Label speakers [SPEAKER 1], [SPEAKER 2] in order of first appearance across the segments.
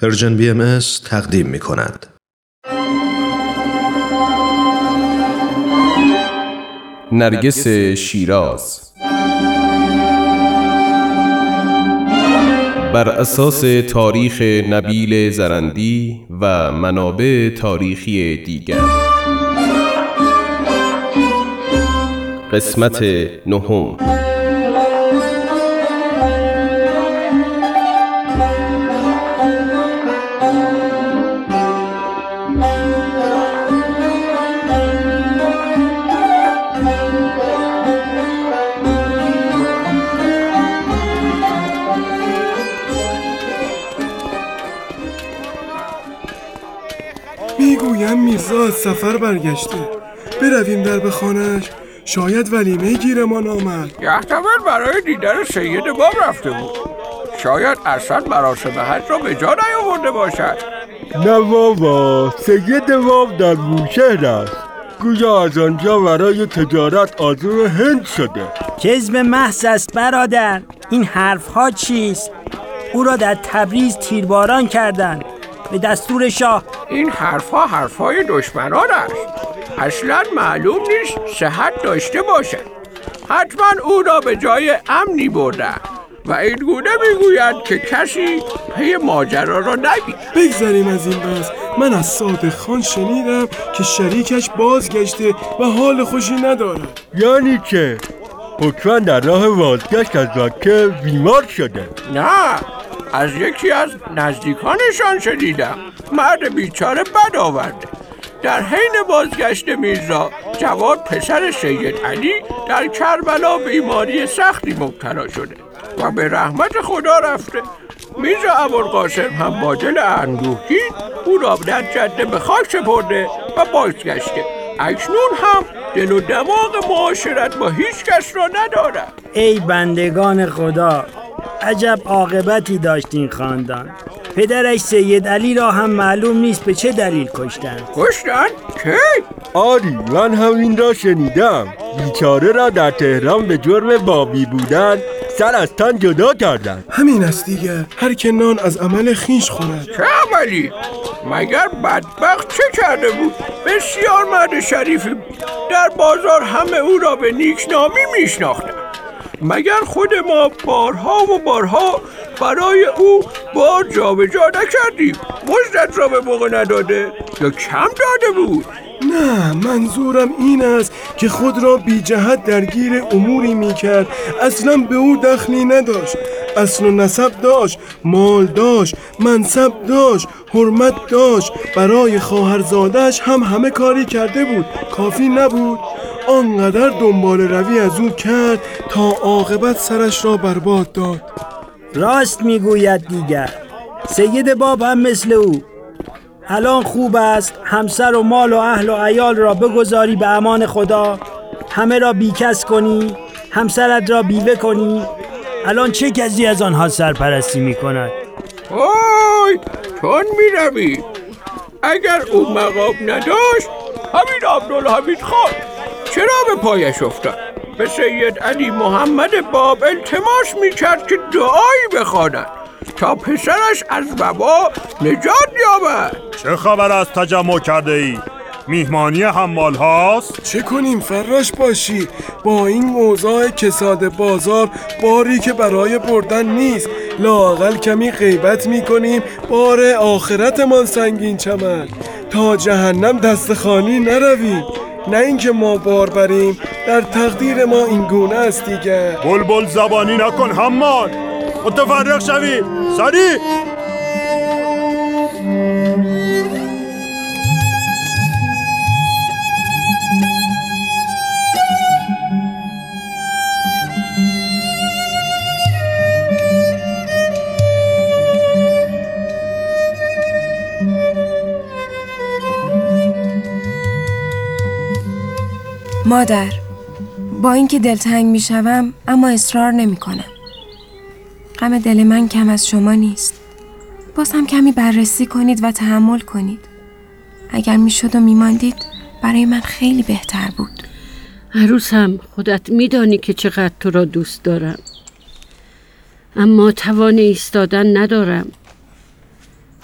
[SPEAKER 1] پرژن بی ام تقدیم می کند.
[SPEAKER 2] نرگس شیراز. بر اساس تاریخ نبیل زرندی و منابع تاریخی دیگر. قسمت نهم.
[SPEAKER 3] از سفر برگشته. برویم در بخانش شاید ولیمه گیرمان آمد.
[SPEAKER 4] یحتمل برای دیدن سید باب رفته بود. شاید اصلا مراسم حج را به جا نیاورده باشد.
[SPEAKER 5] نه بابا سید باب در بوشهر است. گویا از آنجا برای تجارت آزور هند شده.
[SPEAKER 6] کذب محض است برادر. این حرف ها چیست؟ او را در تبریز تیرباران کردند. به دستور شاه
[SPEAKER 4] این حرفها حرفهای دشمنان است اصلا معلوم نیست صحت داشته باشد. حتما او را به جای امنی برده. و این گونه می‌گویند که کسی پی ماجرا را ندید
[SPEAKER 3] بگذریم از این بحث. من از صادق خان شنیدم که شریکش بازگشته و حال خوشی ندارد.
[SPEAKER 5] یعنی که حتما در راه بازگشت از مکه بیمار شده.
[SPEAKER 4] نه از یکی از نزدیکانشان شنیدم. مرد بیچاره بد آورده در حین بازگشت میرزا جواد پسر سید علی در کربلا بیماری سختی مبتلا شده و به رحمت خدا رفته. میرزا ابوالقاسم هم با دل اندوهگین او را در جده به خاک سپرده و بازگشته. اکنون هم دل و دماغ معاشرت با هیچ کس را ندارد.
[SPEAKER 6] ای بندگان خدا عجب عاقبتی داشت این خاندان پدرش سید علی را هم معلوم نیست به چه دلیل کشتند
[SPEAKER 4] کشتن؟ کی؟
[SPEAKER 5] آری من هم این را شنیدم بیچاره را در تهران به جرم بابی بودن سر از تن جدا کردند
[SPEAKER 3] همین است دیگر هر که نان از عمل خیش خورد
[SPEAKER 4] چه عملی؟ مگر بدبخت چه کرده بود؟ بسیار مرد شریفی بود در بازار همه او را به نیکنامی میشناختند مگر خود ما بارها و بارها برای او بار جابجا نکردیم؟ مزدت را به موقع نداده یا کم داده بود؟
[SPEAKER 3] نه منظورم این است که خود را بی جهت درگیر اموری می کرد اصلا به او دخلی نداشت. اصل و نسب داشت مال داشت منصب داشت حرمت داشت. برای خواهرزادش هم همه کاری کرده بود. کافی نبود؟ آنقدر دنبال روی از او کرد تا عاقبت سرش را برباد داد.
[SPEAKER 6] راست می‌گوید دیگر. سید باب هم مثل او. الان خوب است همسر و مال و اهل و عیال را بگذاری به امان خدا. همه را بیکس کنی همسرت را بیوه کنی. الان چه کسی از آنها سرپرستی می کند
[SPEAKER 4] وای چون می‌روی؟ اگر او مقام نداشت همین عبدالحمید خان. چرا به پایش افتاد؟ به سید علی محمد باب التماس می‌کرد که دعایی بخواند تا پسرش از وبا نجات یابد.
[SPEAKER 7] چه خبر از تجمع کرده ای؟ میهمانی حمال هاست؟
[SPEAKER 3] چه کنیم فراش باشی؟ با این اوضاع کساد بازار باری که برای بردن نیست. لاقل کمی غیبت می‌کنیم. بار آخرتمان سنگین چمن. تا جهنم دست خالی نرویم. نه اینکه ما بار بریم در تقدیر ما این گونه است دیگه.
[SPEAKER 7] بلبل زبانی نکن حمال متفرق شوی. سری.
[SPEAKER 8] مادر با اینکه دلتنگ می‌شوم اما اصرار نمی کنم غم دل من کم از شما نیست. باز هم کمی بررسی کنید و تحمل کنید. اگر می‌شد و میماندید برای من خیلی بهتر بود.
[SPEAKER 9] عروسم خودت میدانی که چقدر تو را دوست دارم. اما توان ایستادن ندارم.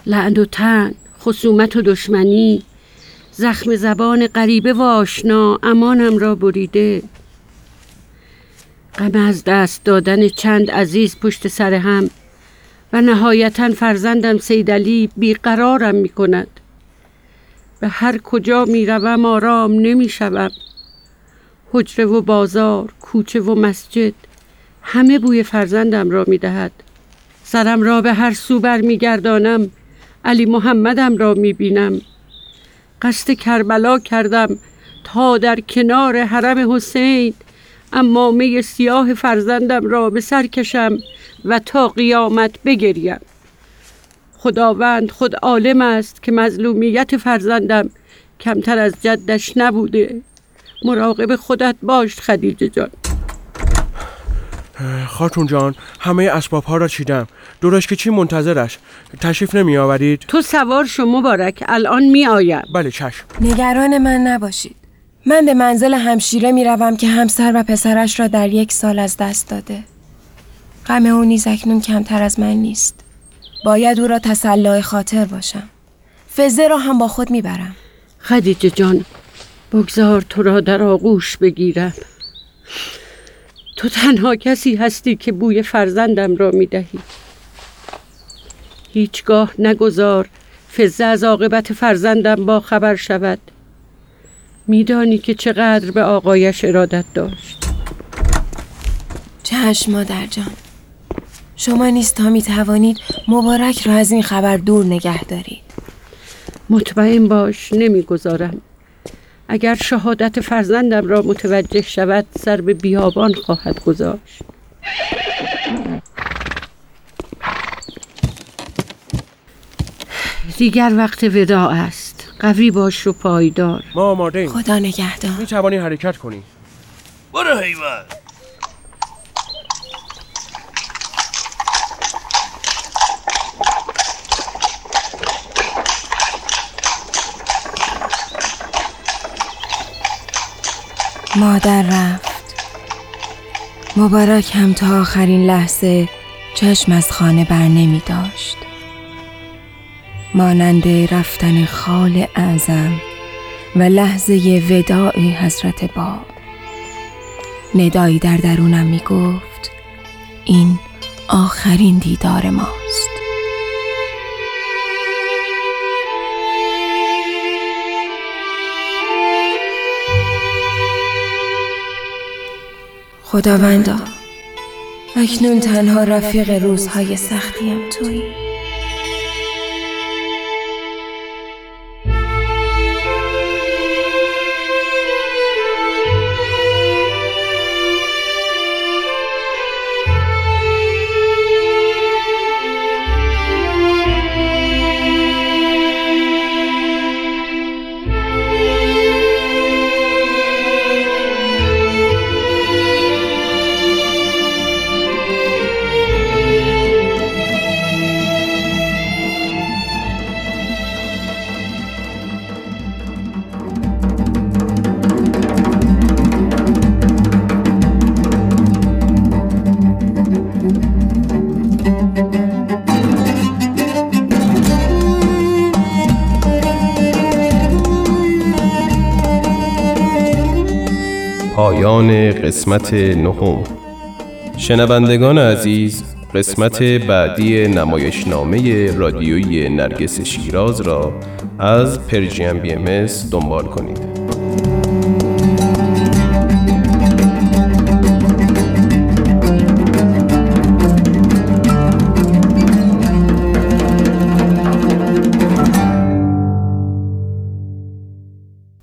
[SPEAKER 9] لعن و تن خصومت و دشمنی زخم زبان غریبه و آشنا امانم را بریده. غم از دست دادن چند عزیز پشت سر هم و نهایتا فرزندم سیدلی بیقرارم می کند. به هر کجا می روم آرام نمی شوم. حجره و بازار کوچه و مسجد همه بوی فرزندم را می دهد. سرم را به هر سو بر علی محمدم را می بینم. قصد کربلا کردم تا در کنار حرم حسین امامه سیاه فرزندم را به سر کشم و تا قیامت بگریم. خداوند خود عالم است که مظلومیت فرزندم کمتر از جدش نبوده. مراقب خودت باش خدیجه جان.
[SPEAKER 3] خاتون جان همه اسباب ها را چیدم. درش که چی منتظرش؟ تشریف نمی آورید؟
[SPEAKER 9] تو سوار شو مبارک الان می آیم
[SPEAKER 3] بله چشم.
[SPEAKER 8] نگران من نباشید. من به منزل همشیره می روم که همسر و پسرش را در یک سال از دست داده. غم او نیز اکنون کمتر از من نیست. باید او را تسلای خاطر باشم. فزه را هم با خود می‌برم.
[SPEAKER 9] خدیجه جان بگذار تو را در آغوش بگیرم. تو تنها کسی هستی که بوی فرزندم را می دهی هیچگاه نگذار فزه از عاقبت فرزندم با خبر شود. میدانی که چقدر به آقایش ارادت داشت.
[SPEAKER 8] چشم مادر جان شما نیست تا می توانید مبارک را از این خبر دور نگه دارید.
[SPEAKER 9] مطمئن باش نمی‌گذارم. اگر شهادت فرزندم را متوجه شود سر به بیابان خواهد گذاشت. دیگر وقت وداع است. قوی باش و پایدار.
[SPEAKER 3] ما آماده ایم.
[SPEAKER 8] خدا نگهدار.
[SPEAKER 3] می توانی حرکت کنی.
[SPEAKER 10] برو حیوان.
[SPEAKER 8] مادر رفت. مبارک هم تا آخرین لحظه چشم از خانه بر نمی داشت. مانند رفتن خال اعظم و لحظه وداع حضرت باب. ندایی در درونم می گفت این آخرین دیدار ماست. خداوندا اکنون تنها رفیق روزهای سختیم تویی.
[SPEAKER 2] پایان قسمت نهم. شنوندگان عزیز قسمت بعدی نمایشنامه رادیویی نرگس شیراز را از پرژیم بی ام دنبال کنید.